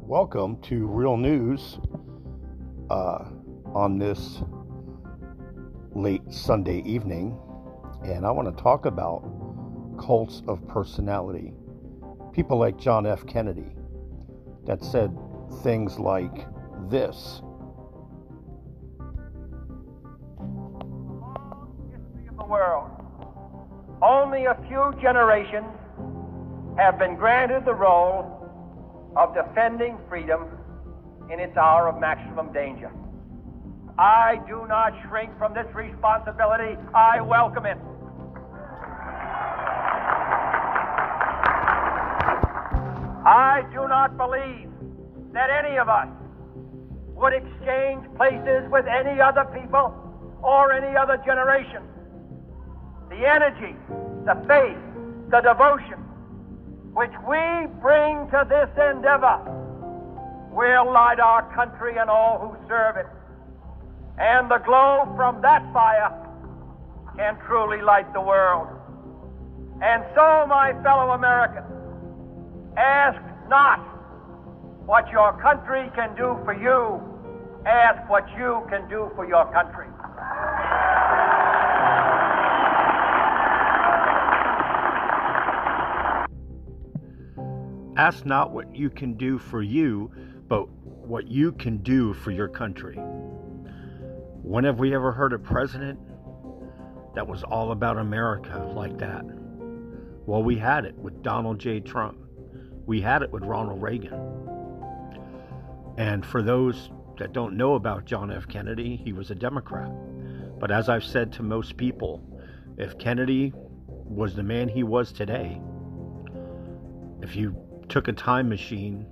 Welcome to Real News uh, on this late Sunday evening. And I want to talk about cults of personality. People like John F. Kennedy that said things like this history of the world, only a few generations have been granted the role of defending freedom in its hour of maximum danger. I do not shrink from this responsibility. I welcome it. I do not believe that any of us would exchange places with any other people or any other generation. The energy, the faith, the devotion which we bring to this endeavor will light our country and all who serve it. And the glow from that fire can truly light the world. And so, my fellow Americans, ask not what your country can do for you, ask what you can do for your country. Ask not what you can do for you, but what you can do for your country. When have we ever heard a president that was all about America like that? Well, we had it with Donald J. Trump. We had it with Ronald Reagan. And for those that don't know about John F. Kennedy, he was a Democrat. But as I've said to most people, if Kennedy was the man he was today, if you took a time machine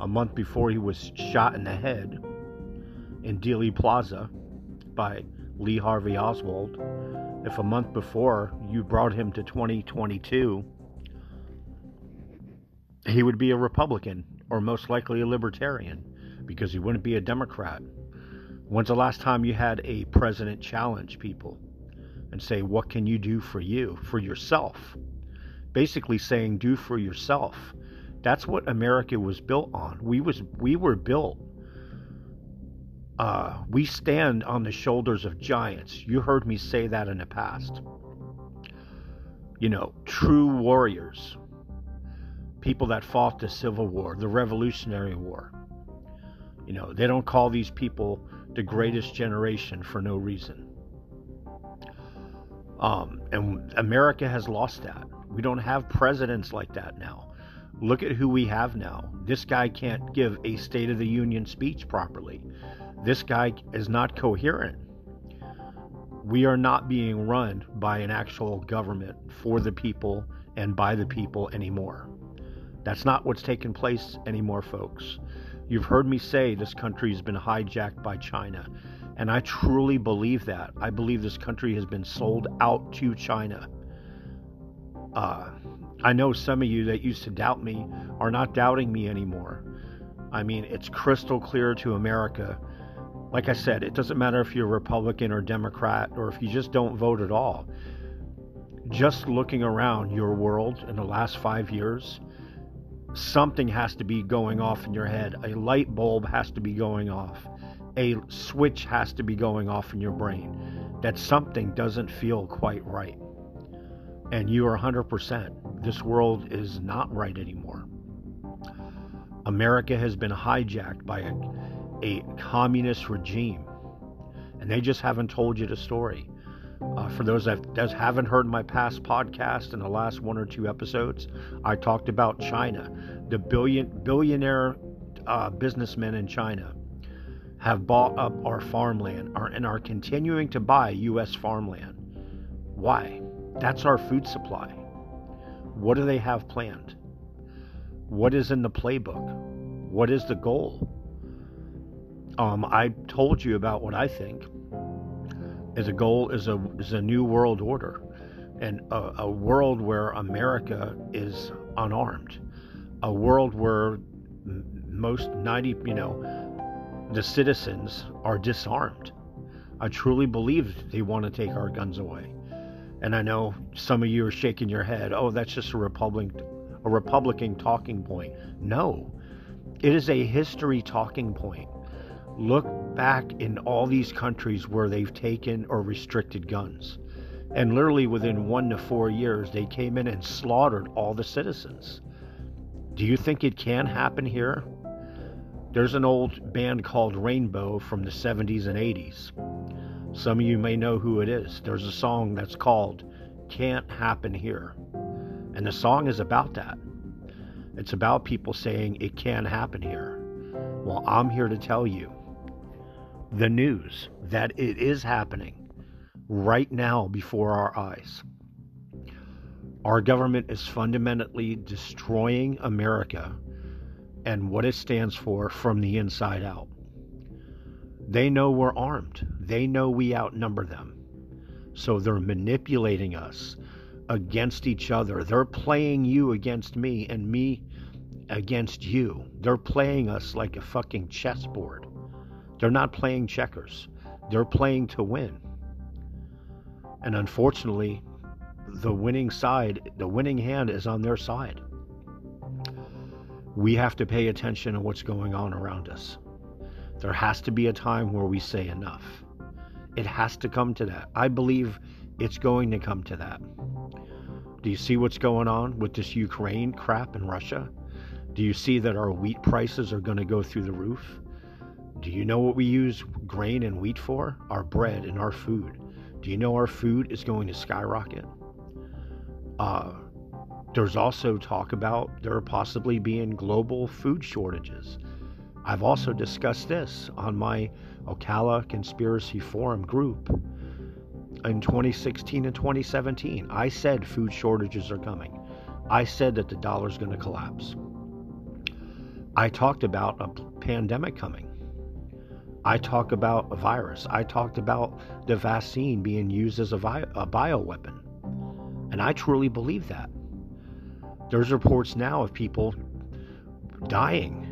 a month before he was shot in the head in Dealey Plaza by Lee Harvey Oswald, if a month before you brought him to 2022, he would be a Republican or most likely a Libertarian because he wouldn't be a Democrat. When's the last time you had a president challenge people and say, What can you do for you, for yourself? Basically saying, Do for yourself. That's what America was built on. We was we were built. Uh, we stand on the shoulders of giants. You heard me say that in the past. You know, true warriors, people that fought the Civil War, the Revolutionary War. You know, they don't call these people the greatest generation for no reason. Um, and America has lost that. We don't have presidents like that now. Look at who we have now. This guy can't give a State of the Union speech properly. This guy is not coherent. We are not being run by an actual government for the people and by the people anymore. That's not what's taking place anymore, folks. You've heard me say this country has been hijacked by China, and I truly believe that. I believe this country has been sold out to China. Uh, I know some of you that used to doubt me are not doubting me anymore. I mean, it's crystal clear to America. Like I said, it doesn't matter if you're Republican or Democrat or if you just don't vote at all. Just looking around your world in the last five years, something has to be going off in your head. A light bulb has to be going off. A switch has to be going off in your brain that something doesn't feel quite right. And you are 100%. this world is not right anymore. America has been hijacked by a, a communist regime, and they just haven't told you the story. Uh, for those that does, haven't heard my past podcast in the last one or two episodes, I talked about China. The billion billionaire uh, businessmen in China have bought up our farmland are, and are continuing to buy U.S. farmland. Why? That's our food supply. What do they have planned? What is in the playbook? What is the goal? Um, I told you about what I think. Is a goal is a is a new world order, and a, a world where America is unarmed, a world where most ninety you know the citizens are disarmed. I truly believe they want to take our guns away. And I know some of you are shaking your head. Oh, that's just a Republican, a Republican talking point. No, it is a history talking point. Look back in all these countries where they've taken or restricted guns. And literally within one to four years, they came in and slaughtered all the citizens. Do you think it can happen here? There's an old band called Rainbow from the 70s and 80s. Some of you may know who it is. There's a song that's called Can't Happen Here. And the song is about that. It's about people saying it can happen here. Well, I'm here to tell you the news that it is happening right now before our eyes. Our government is fundamentally destroying America and what it stands for from the inside out. They know we're armed, they know we outnumber them. So they're manipulating us against each other. They're playing you against me and me against you. They're playing us like a fucking chessboard. They're not playing checkers, they're playing to win. And unfortunately, the winning side, the winning hand is on their side. We have to pay attention to what's going on around us. There has to be a time where we say enough. It has to come to that. I believe it's going to come to that. Do you see what's going on with this Ukraine crap in Russia? Do you see that our wheat prices are going to go through the roof? Do you know what we use grain and wheat for? Our bread and our food. Do you know our food is going to skyrocket? Uh, there's also talk about there possibly being global food shortages. I've also discussed this on my Ocala Conspiracy Forum group in 2016 and 2017. I said food shortages are coming. I said that the dollar's going to collapse. I talked about a pandemic coming. I talked about a virus. I talked about the vaccine being used as a, vi- a bioweapon. And I truly believe that. There's reports now of people dying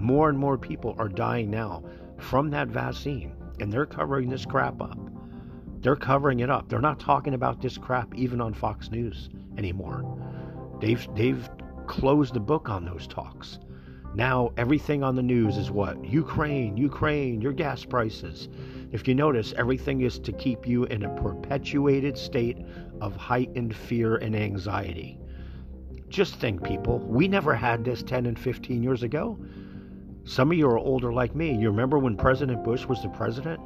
more and more people are dying now from that vaccine, and they're covering this crap up. They're covering it up. They're not talking about this crap even on Fox News anymore. They've they've closed the book on those talks. Now everything on the news is what? Ukraine, Ukraine, your gas prices. If you notice, everything is to keep you in a perpetuated state of heightened fear and anxiety. Just think, people, we never had this 10 and 15 years ago. Some of you are older like me. You remember when President Bush was the president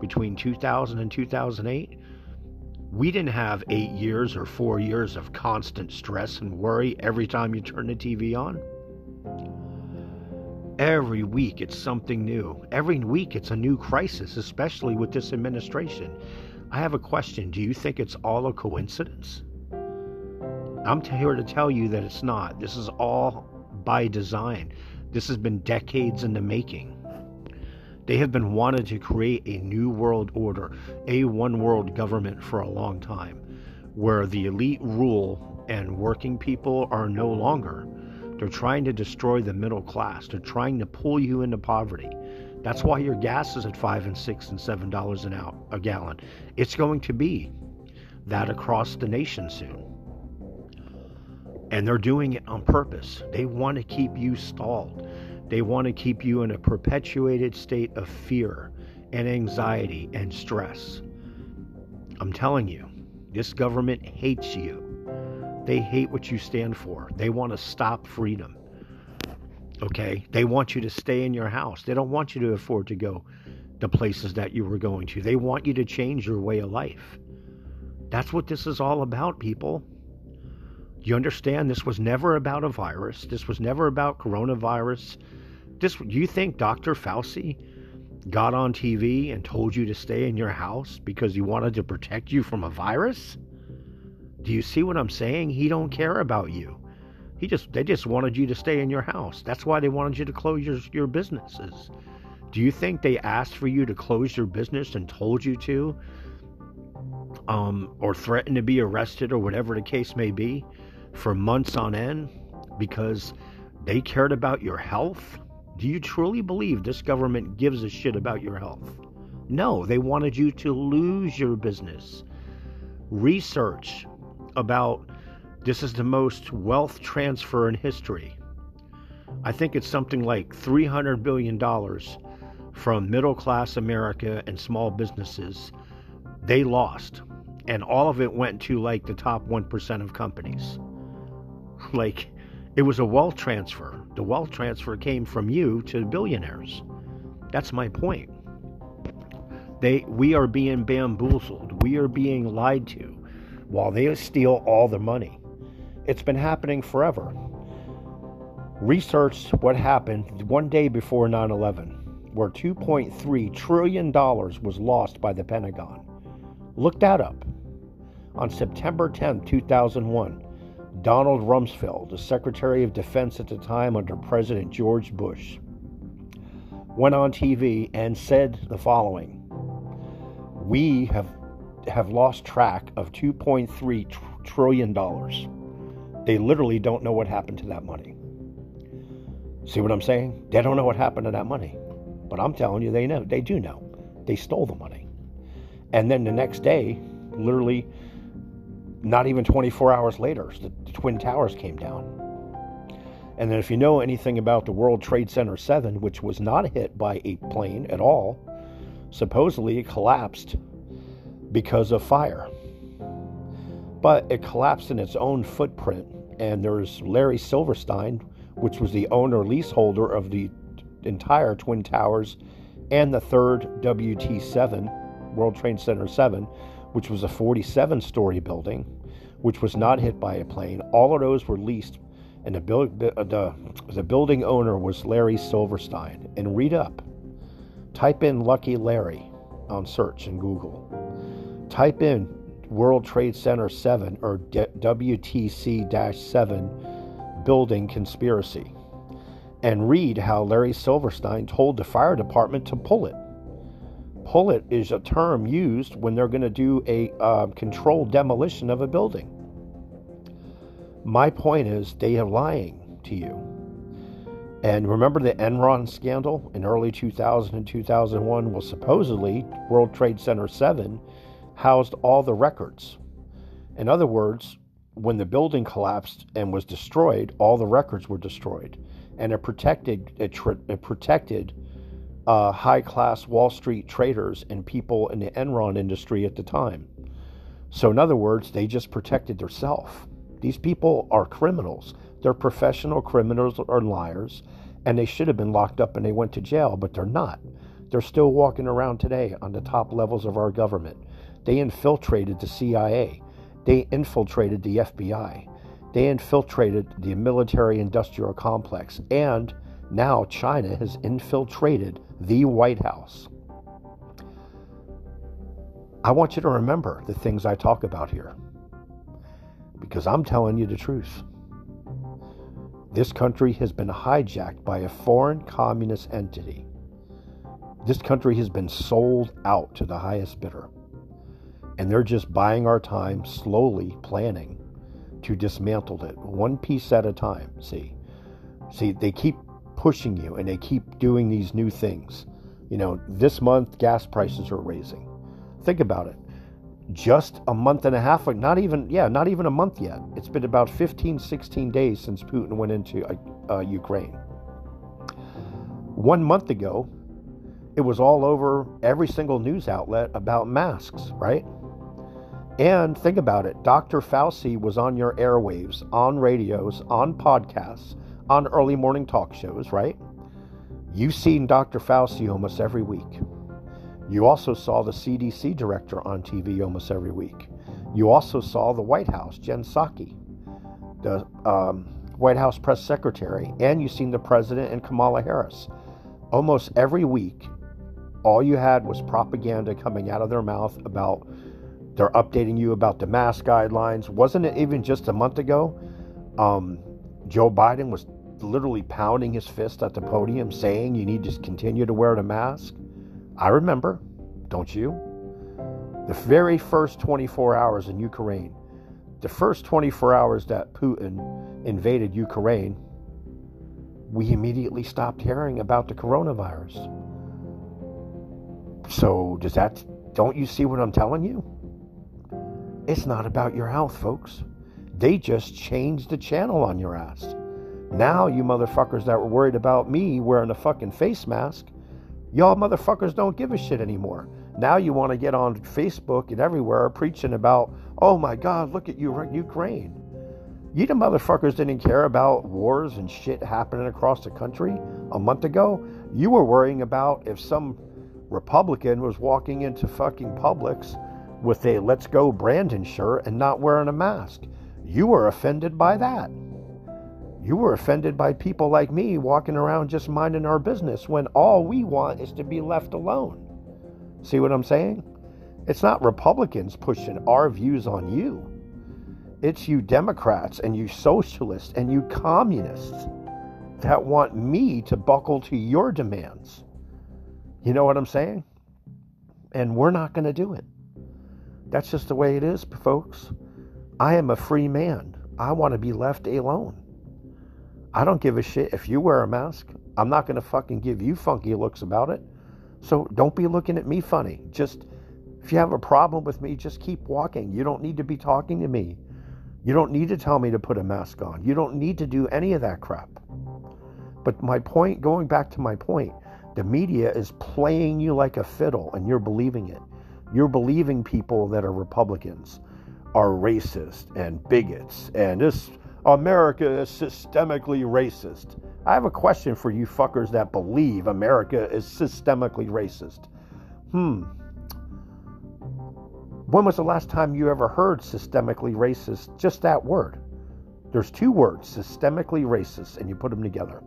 between 2000 and 2008? We didn't have eight years or four years of constant stress and worry every time you turn the TV on. Every week it's something new. Every week it's a new crisis, especially with this administration. I have a question. Do you think it's all a coincidence? I'm here to tell you that it's not. This is all by design. This has been decades in the making. They have been wanting to create a new world order, a one world government for a long time, where the elite rule and working people are no longer. They're trying to destroy the middle class. They're trying to pull you into poverty. That's why your gas is at five and six and seven dollars an hour a gallon. It's going to be that across the nation soon. And they're doing it on purpose. They want to keep you stalled. They want to keep you in a perpetuated state of fear and anxiety and stress. I'm telling you, this government hates you. They hate what you stand for. They want to stop freedom. Okay? They want you to stay in your house. They don't want you to afford to go the places that you were going to. They want you to change your way of life. That's what this is all about, people. You understand this was never about a virus. This was never about coronavirus. This Do you think Dr. Fauci got on TV and told you to stay in your house because he wanted to protect you from a virus? Do you see what I'm saying? He don't care about you. He just they just wanted you to stay in your house. That's why they wanted you to close your, your businesses. Do you think they asked for you to close your business and told you to? Um, or threatened to be arrested or whatever the case may be for months on end because they cared about your health? Do you truly believe this government gives a shit about your health? No, they wanted you to lose your business. Research about this is the most wealth transfer in history. I think it's something like $300 billion from middle class America and small businesses. They lost. And all of it went to like the top 1% of companies. Like, it was a wealth transfer. The wealth transfer came from you to billionaires. That's my point. They, we are being bamboozled. We are being lied to while they steal all the money. It's been happening forever. Research what happened one day before 9 11, where $2.3 trillion was lost by the Pentagon. Look that up. On September 10, 2001, Donald Rumsfeld, the Secretary of Defense at the time under President George Bush, went on TV and said the following We have, have lost track of $2.3 tr- trillion. They literally don't know what happened to that money. See what I'm saying? They don't know what happened to that money. But I'm telling you, they know. They do know. They stole the money. And then the next day, literally not even 24 hours later, the, the Twin Towers came down. And then, if you know anything about the World Trade Center 7, which was not hit by a plane at all, supposedly it collapsed because of fire. But it collapsed in its own footprint. And there's Larry Silverstein, which was the owner leaseholder of the entire Twin Towers and the third WT 7, World Trade Center 7, which was a 47 story building, which was not hit by a plane. All of those were leased, and the, uh, the, the building owner was Larry Silverstein. And read up. Type in Lucky Larry on search in Google. Type in World Trade Center 7 or WTC 7 building conspiracy and read how Larry Silverstein told the fire department to pull it. Pull it is a term used when they're going to do a uh, controlled demolition of a building. My point is, they are lying to you. And remember the Enron scandal in early 2000 and 2001? Well, supposedly, World Trade Center 7 housed all the records. In other words, when the building collapsed and was destroyed, all the records were destroyed. And it protected, it, it protected uh, high class Wall Street traders and people in the Enron industry at the time. So, in other words, they just protected themselves. These people are criminals. They're professional criminals or liars, and they should have been locked up and they went to jail, but they're not. They're still walking around today on the top levels of our government. They infiltrated the CIA, they infiltrated the FBI, they infiltrated the military industrial complex, and now China has infiltrated the White House. I want you to remember the things I talk about here because I'm telling you the truth. This country has been hijacked by a foreign communist entity. This country has been sold out to the highest bidder. And they're just buying our time, slowly planning to dismantle it one piece at a time. See, see, they keep pushing you and they keep doing these new things. You know, this month gas prices are raising. Think about it. Just a month and a half, like not even, yeah, not even a month yet. It's been about 15, 16 days since Putin went into uh, uh, Ukraine. One month ago, it was all over every single news outlet about masks, right? And think about it Dr. Fauci was on your airwaves, on radios, on podcasts, on early morning talk shows, right? You've seen Dr. Fauci almost every week. You also saw the CDC director on TV almost every week. You also saw the White House, Jen Psaki, the um, White House press secretary, and you've seen the president and Kamala Harris. Almost every week, all you had was propaganda coming out of their mouth about they're updating you about the mask guidelines. Wasn't it even just a month ago? Um, Joe Biden was literally pounding his fist at the podium saying you need to continue to wear the mask. I remember, don't you? The very first 24 hours in Ukraine, the first 24 hours that Putin invaded Ukraine, we immediately stopped hearing about the coronavirus. So, does that, don't you see what I'm telling you? It's not about your health, folks. They just changed the channel on your ass. Now, you motherfuckers that were worried about me wearing a fucking face mask, y'all motherfuckers don't give a shit anymore. Now you want to get on Facebook and everywhere preaching about, oh my God, look at you, Ukraine. You the motherfuckers didn't care about wars and shit happening across the country a month ago. You were worrying about if some Republican was walking into fucking Publix with a Let's Go Brandon shirt and not wearing a mask. You were offended by that. You were offended by people like me walking around just minding our business when all we want is to be left alone. See what I'm saying? It's not Republicans pushing our views on you. It's you Democrats and you socialists and you communists that want me to buckle to your demands. You know what I'm saying? And we're not going to do it. That's just the way it is, folks. I am a free man. I want to be left alone. I don't give a shit if you wear a mask. I'm not going to fucking give you funky looks about it. So don't be looking at me funny. Just, if you have a problem with me, just keep walking. You don't need to be talking to me. You don't need to tell me to put a mask on. You don't need to do any of that crap. But my point, going back to my point, the media is playing you like a fiddle and you're believing it. You're believing people that are Republicans are racist and bigots and this America is systemically racist. I have a question for you fuckers that believe America is systemically racist. Hmm. When was the last time you ever heard systemically racist? Just that word. There's two words, systemically racist, and you put them together.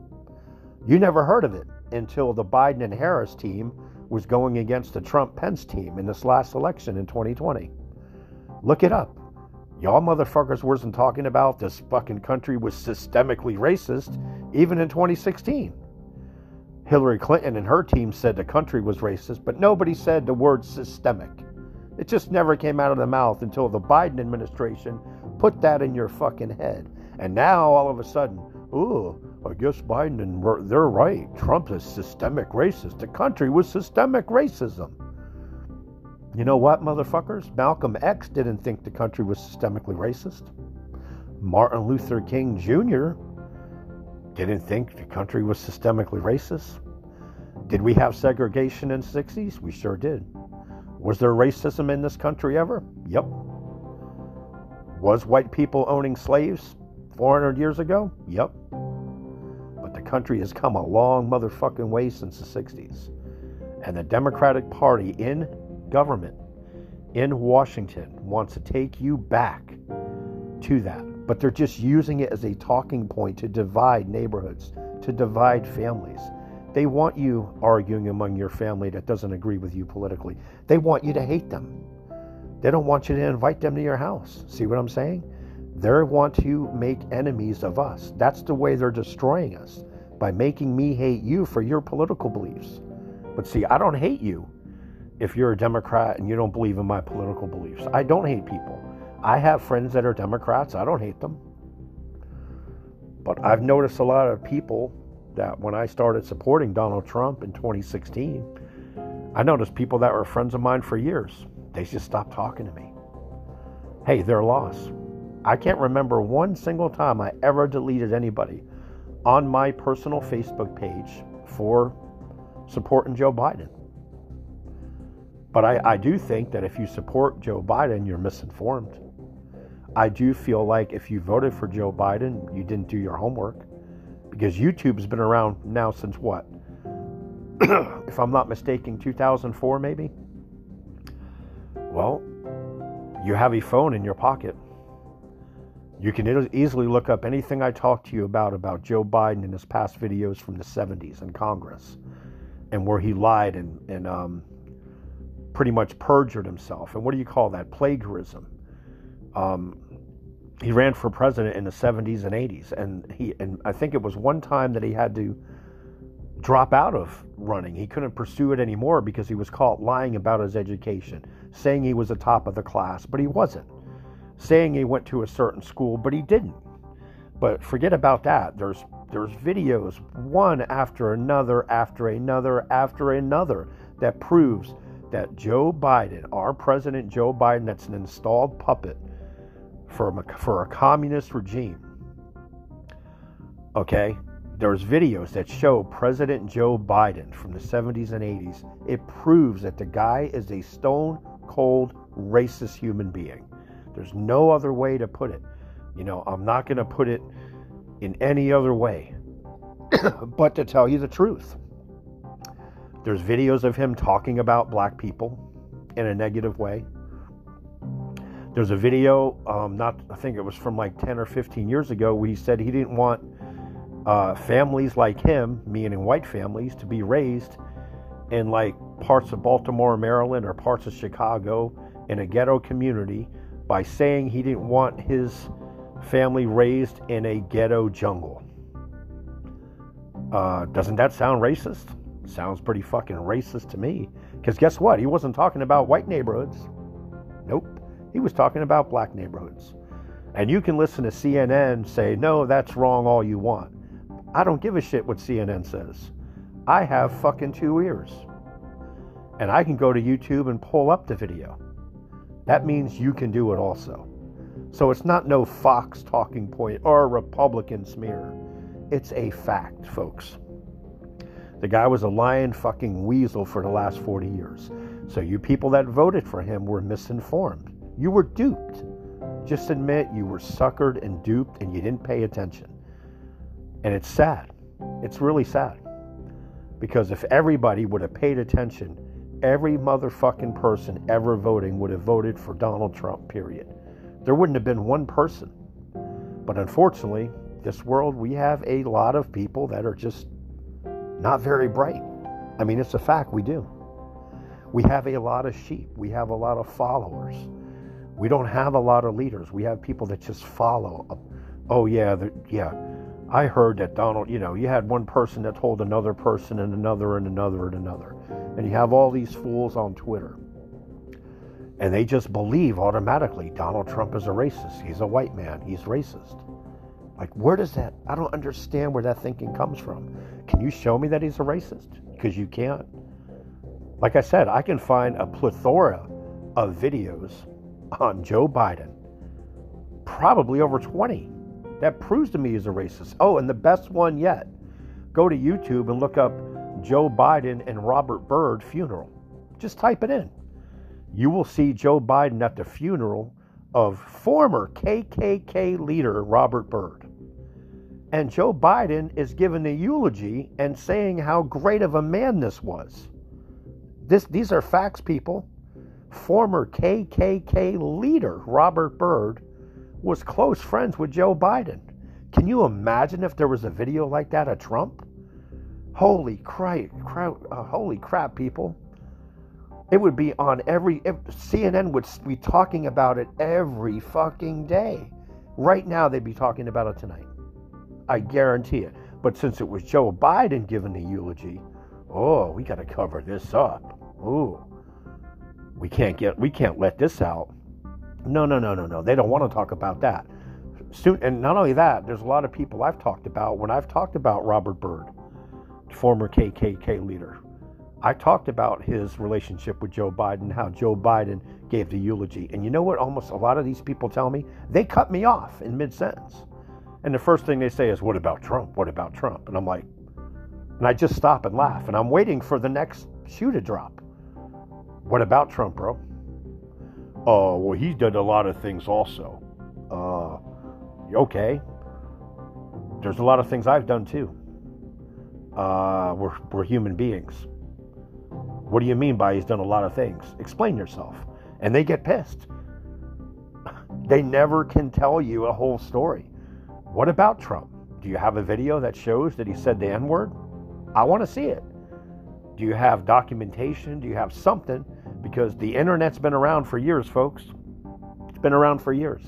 You never heard of it until the Biden and Harris team was going against the Trump Pence team in this last election in 2020. Look it up. Y'all motherfuckers wasn't talking about this fucking country was systemically racist even in 2016. Hillary Clinton and her team said the country was racist, but nobody said the word systemic. It just never came out of the mouth until the Biden administration put that in your fucking head. And now all of a sudden, ooh, I guess Biden and they're right. Trump is systemic racist. The country was systemic racism. You know what, motherfuckers? Malcolm X didn't think the country was systemically racist. Martin Luther King Jr. didn't think the country was systemically racist. Did we have segregation in the 60s? We sure did. Was there racism in this country ever? Yep. Was white people owning slaves 400 years ago? Yep. But the country has come a long motherfucking way since the 60s. And the Democratic Party in government in Washington wants to take you back to that. But they're just using it as a talking point to divide neighborhoods, to divide families. They want you arguing among your family that doesn't agree with you politically. They want you to hate them. They don't want you to invite them to your house. See what I'm saying? They want to make enemies of us. That's the way they're destroying us by making me hate you for your political beliefs. But see, I don't hate you if you're a Democrat and you don't believe in my political beliefs. I don't hate people. I have friends that are Democrats. I don't hate them. But I've noticed a lot of people that when I started supporting Donald Trump in 2016, I noticed people that were friends of mine for years. They just stopped talking to me. Hey, they're lost. I can't remember one single time I ever deleted anybody on my personal Facebook page for supporting Joe Biden. But I, I do think that if you support Joe Biden, you're misinformed. I do feel like if you voted for Joe Biden, you didn't do your homework. Because YouTube's been around now since what? if I'm not mistaken, 2004 maybe? Well, you have a phone in your pocket. You can easily look up anything I talked to you about about Joe Biden in his past videos from the 70s in Congress and where he lied and, and um, pretty much perjured himself. And what do you call that? Plagiarism. Um, he ran for president in the 70s and 80s, and he and I think it was one time that he had to drop out of running. He couldn't pursue it anymore because he was caught lying about his education, saying he was the top of the class, but he wasn't. Saying he went to a certain school, but he didn't. But forget about that. There's there's videos one after another after another after another that proves that Joe Biden, our president Joe Biden that's an installed puppet for a, for a communist regime. Okay? There's videos that show President Joe Biden from the 70s and 80s. It proves that the guy is a stone cold racist human being. There's no other way to put it. You know, I'm not going to put it in any other way but to tell you the truth. There's videos of him talking about black people in a negative way. There's a video, um, not I think it was from like 10 or 15 years ago, where he said he didn't want uh, families like him, meaning white families, to be raised in like parts of Baltimore, Maryland, or parts of Chicago in a ghetto community by saying he didn't want his family raised in a ghetto jungle. Uh, doesn't that sound racist? Sounds pretty fucking racist to me. Because guess what? He wasn't talking about white neighborhoods. Nope. He was talking about black neighborhoods. And you can listen to CNN say, no, that's wrong all you want. I don't give a shit what CNN says. I have fucking two ears. And I can go to YouTube and pull up the video. That means you can do it also. So it's not no Fox talking point or Republican smear. It's a fact, folks. The guy was a lying fucking weasel for the last 40 years. So you people that voted for him were misinformed. You were duped. Just admit you were suckered and duped and you didn't pay attention. And it's sad. It's really sad. Because if everybody would have paid attention, every motherfucking person ever voting would have voted for Donald Trump, period. There wouldn't have been one person. But unfortunately, this world, we have a lot of people that are just not very bright. I mean, it's a fact, we do. We have a lot of sheep, we have a lot of followers. We don't have a lot of leaders. We have people that just follow. Oh, yeah, yeah. I heard that Donald, you know, you had one person that told another person and another and another and another. And you have all these fools on Twitter. And they just believe automatically Donald Trump is a racist. He's a white man. He's racist. Like, where does that, I don't understand where that thinking comes from. Can you show me that he's a racist? Because you can't. Like I said, I can find a plethora of videos on Joe Biden, probably over 20, that proves to me he's a racist. Oh, and the best one yet go to YouTube and look up Joe Biden and Robert Byrd funeral. Just type it in. You will see Joe Biden at the funeral of former KKK leader Robert Byrd. And Joe Biden is giving a eulogy and saying how great of a man this was. This, these are facts, people. Former KKK leader Robert Byrd was close friends with Joe Biden. Can you imagine if there was a video like that of Trump? Holy crap, crap uh, holy crap, people. It would be on every, CNN would be talking about it every fucking day. Right now, they'd be talking about it tonight. I guarantee it. But since it was Joe Biden giving the eulogy, oh, we got to cover this up. Ooh, we can't get, we can't let this out. No, no, no, no, no. They don't want to talk about that. Soon, and not only that, there's a lot of people I've talked about when I've talked about Robert Byrd, former KKK leader. I talked about his relationship with Joe Biden, how Joe Biden gave the eulogy. And you know what? Almost a lot of these people tell me they cut me off in mid sentence. And the first thing they say is, What about Trump? What about Trump? And I'm like, and I just stop and laugh. And I'm waiting for the next shoe to drop. What about Trump, bro? Oh, well, he's done a lot of things also. Uh, okay. There's a lot of things I've done too. Uh, we're, we're human beings. What do you mean by he's done a lot of things? Explain yourself. And they get pissed. They never can tell you a whole story. What about Trump? Do you have a video that shows that he said the N word? I want to see it. Do you have documentation? Do you have something? Because the internet's been around for years, folks. It's been around for years.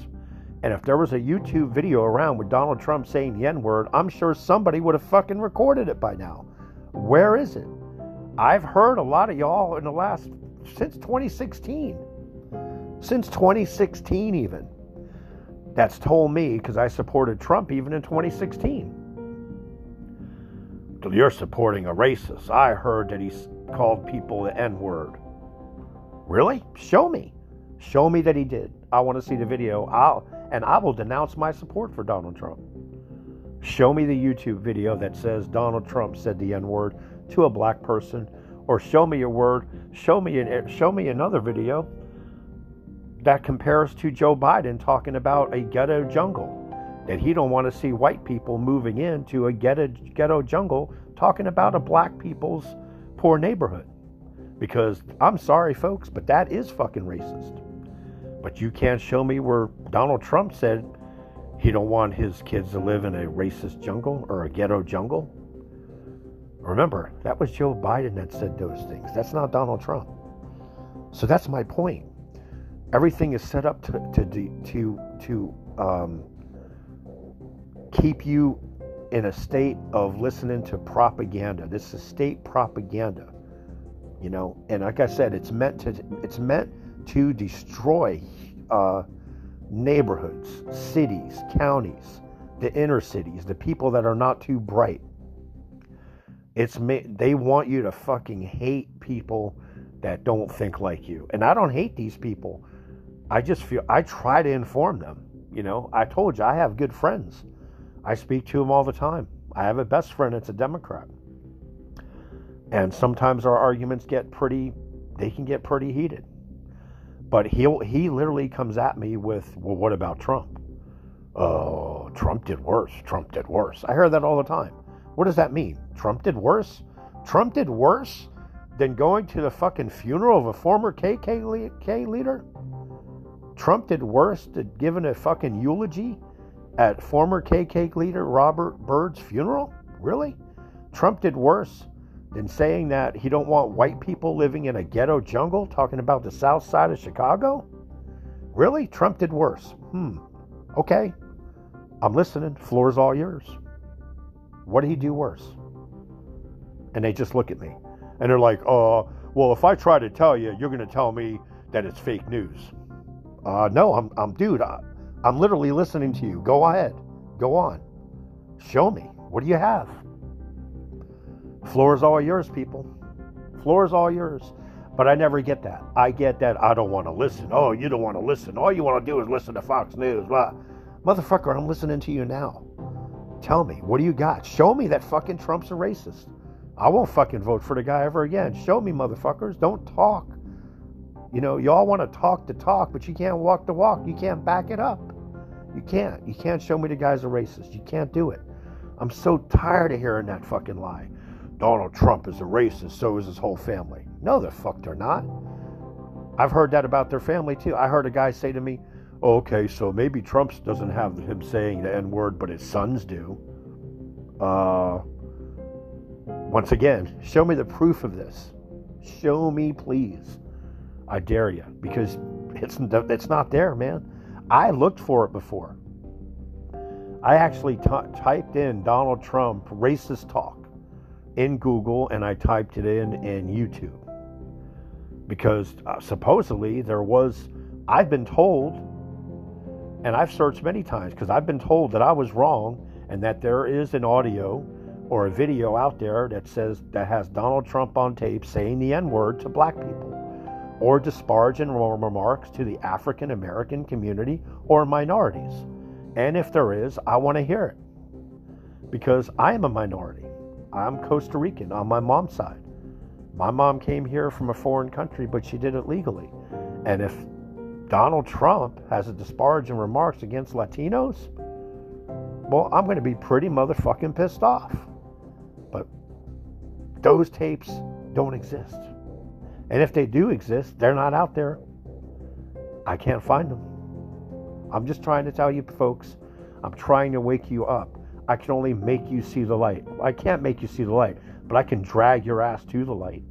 And if there was a YouTube video around with Donald Trump saying the N word, I'm sure somebody would have fucking recorded it by now. Where is it? I've heard a lot of y'all in the last, since 2016, since 2016 even, that's told me because I supported Trump even in 2016. You're supporting a racist. I heard that he called people the N word. Really? Show me. Show me that he did. I want to see the video. I'll and I will denounce my support for Donald Trump. Show me the YouTube video that says Donald Trump said the N word to a black person, or show me a word. Show me an, show me another video that compares to Joe Biden talking about a ghetto jungle that he don't want to see white people moving into a ghetto, ghetto jungle talking about a black people's poor neighborhood. Because I'm sorry, folks, but that is fucking racist. But you can't show me where Donald Trump said he don't want his kids to live in a racist jungle or a ghetto jungle. Remember, that was Joe Biden that said those things. That's not Donald Trump. So that's my point. Everything is set up to to to to um, keep you in a state of listening to propaganda. This is state propaganda, you know. And like I said, it's meant to it's meant to destroy uh, neighborhoods, cities, counties, the inner cities, the people that are not too bright. It's they want you to fucking hate people that don't think like you. And I don't hate these people. I just feel I try to inform them. You know, I told you I have good friends I speak to them all the time. I have a best friend that's a Democrat. And sometimes our arguments get pretty, they can get pretty heated. But he'll, he literally comes at me with, well, what about Trump? Oh, Trump did worse. Trump did worse. I hear that all the time. What does that mean? Trump did worse? Trump did worse than going to the fucking funeral of a former KKK leader? Trump did worse than giving a fucking eulogy at former KKK leader Robert Byrd's funeral? Really? Trump did worse than saying that he don't want white people living in a ghetto jungle, talking about the south side of Chicago? Really? Trump did worse. Hmm. Okay. I'm listening. Floor's all yours. What did he do worse? And they just look at me. And they're like, oh, well, if I try to tell you, you're going to tell me that it's fake news. Uh, no, I'm, I'm, dude, I, I'm literally listening to you. Go ahead. Go on. Show me. What do you have? Floor is all yours, people. Floor is all yours. But I never get that. I get that I don't want to listen. Oh, you don't want to listen. All you want to do is listen to Fox News. Blah. Motherfucker, I'm listening to you now. Tell me, what do you got? Show me that fucking Trump's a racist. I won't fucking vote for the guy ever again. Show me, motherfuckers. Don't talk. You know, y'all want to talk the talk, but you can't walk the walk. You can't back it up. You can't. You can't show me the guy's a racist. You can't do it. I'm so tired of hearing that fucking lie. Donald Trump is a racist, so is his whole family. No, the fuck they're not. I've heard that about their family too. I heard a guy say to me, okay, so maybe Trump doesn't have him saying the N word, but his sons do. Uh, once again, show me the proof of this. Show me, please. I dare you, because it's it's not there, man. I looked for it before. I actually t- typed in Donald Trump racist talk in Google and I typed it in in YouTube because uh, supposedly there was, I've been told, and I've searched many times because I've been told that I was wrong and that there is an audio or a video out there that says that has Donald Trump on tape saying the N word to black people or disparaging remarks to the African American community or minorities. And if there is, I want to hear it because I am a minority. I'm Costa Rican on my mom's side. My mom came here from a foreign country, but she did it legally. And if Donald Trump has a disparaging remarks against Latinos, well, I'm going to be pretty motherfucking pissed off. But those tapes don't exist. And if they do exist, they're not out there. I can't find them. I'm just trying to tell you, folks, I'm trying to wake you up. I can only make you see the light. I can't make you see the light, but I can drag your ass to the light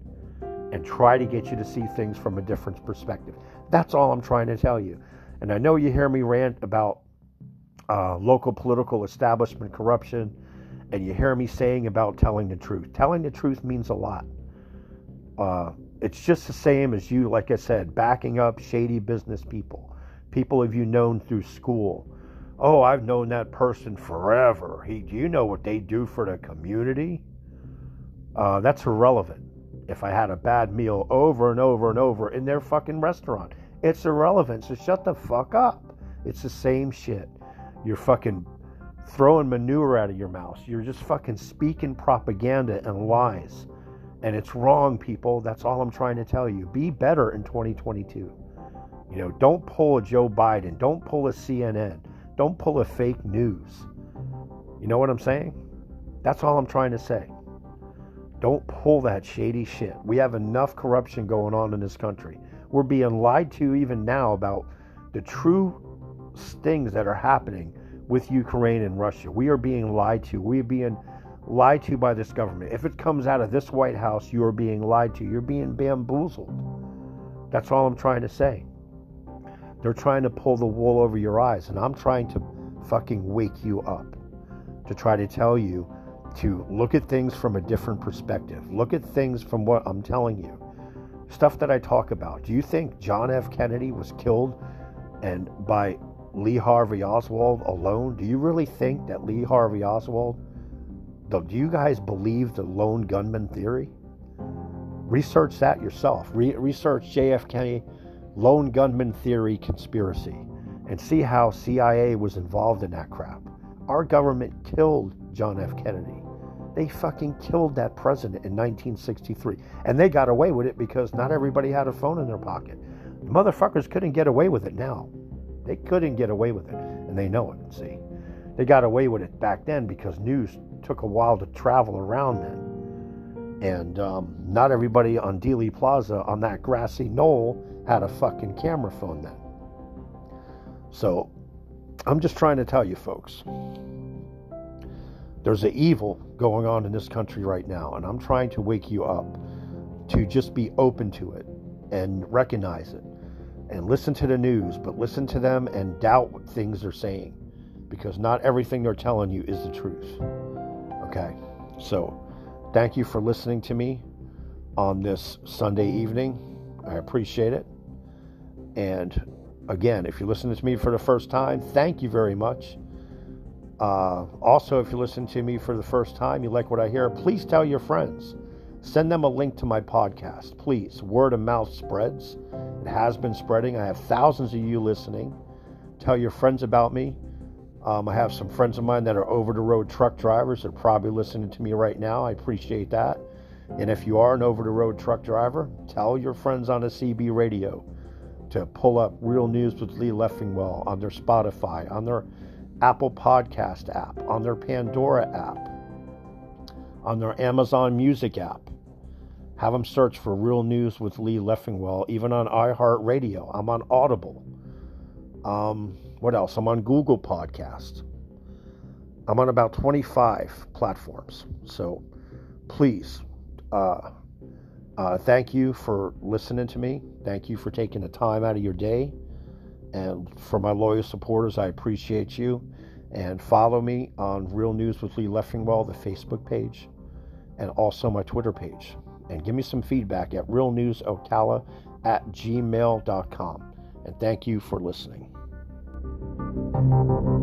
and try to get you to see things from a different perspective. That's all I'm trying to tell you. And I know you hear me rant about uh, local political establishment corruption, and you hear me saying about telling the truth. Telling the truth means a lot. Uh, it's just the same as you, like I said, backing up shady business people, people have you known through school. Oh, I've known that person forever. He, do you know what they do for the community? Uh, that's irrelevant. If I had a bad meal over and over and over in their fucking restaurant, it's irrelevant. So shut the fuck up. It's the same shit. You're fucking throwing manure out of your mouth. You're just fucking speaking propaganda and lies. And it's wrong, people. That's all I'm trying to tell you. Be better in 2022. You know, don't pull a Joe Biden. Don't pull a CNN. Don't pull a fake news. You know what I'm saying? That's all I'm trying to say. Don't pull that shady shit. We have enough corruption going on in this country. We're being lied to even now about the true things that are happening with Ukraine and Russia. We are being lied to. We are being lied to by this government. If it comes out of this White House, you are being lied to. You're being bamboozled. That's all I'm trying to say. They're trying to pull the wool over your eyes, and I'm trying to fucking wake you up to try to tell you to look at things from a different perspective. Look at things from what I'm telling you. Stuff that I talk about. Do you think John F. Kennedy was killed and by Lee Harvey Oswald alone? Do you really think that Lee Harvey Oswald, do you guys believe the lone gunman theory? Research that yourself. Re- research JFK lone gunman theory conspiracy and see how CIA was involved in that crap. Our government killed John F. Kennedy. They fucking killed that president in 1963. And they got away with it because not everybody had a phone in their pocket. motherfuckers couldn't get away with it now. They couldn't get away with it, and they know it, see. They got away with it back then because news took a while to travel around then. And um, not everybody on Dealey Plaza on that grassy knoll had a fucking camera phone then. So I'm just trying to tell you, folks. There's an evil going on in this country right now, and I'm trying to wake you up to just be open to it and recognize it and listen to the news, but listen to them and doubt what things they're saying because not everything they're telling you is the truth. Okay, so thank you for listening to me on this Sunday evening. I appreciate it. And again, if you're listening to me for the first time, thank you very much. Uh, also, if you listen to me for the first time, you like what I hear, please tell your friends. Send them a link to my podcast, please. Word of mouth spreads. It has been spreading. I have thousands of you listening. Tell your friends about me. Um, I have some friends of mine that are over the road truck drivers that are probably listening to me right now. I appreciate that. And if you are an over the road truck driver, tell your friends on the CB radio to pull up Real News with Lee Leffingwell on their Spotify, on their Apple Podcast app, on their Pandora app, on their Amazon Music app. Have them search for Real News with Lee Leffingwell, even on iHeartRadio. I'm on Audible. Um, what else? I'm on Google Podcasts. I'm on about 25 platforms. So please, uh, uh, thank you for listening to me. Thank you for taking the time out of your day. And for my loyal supporters, I appreciate you. And follow me on Real News with Lee Leffingwell, the Facebook page, and also my Twitter page. And give me some feedback at realnewsocala at gmail.com. And thank you for listening. Thank you.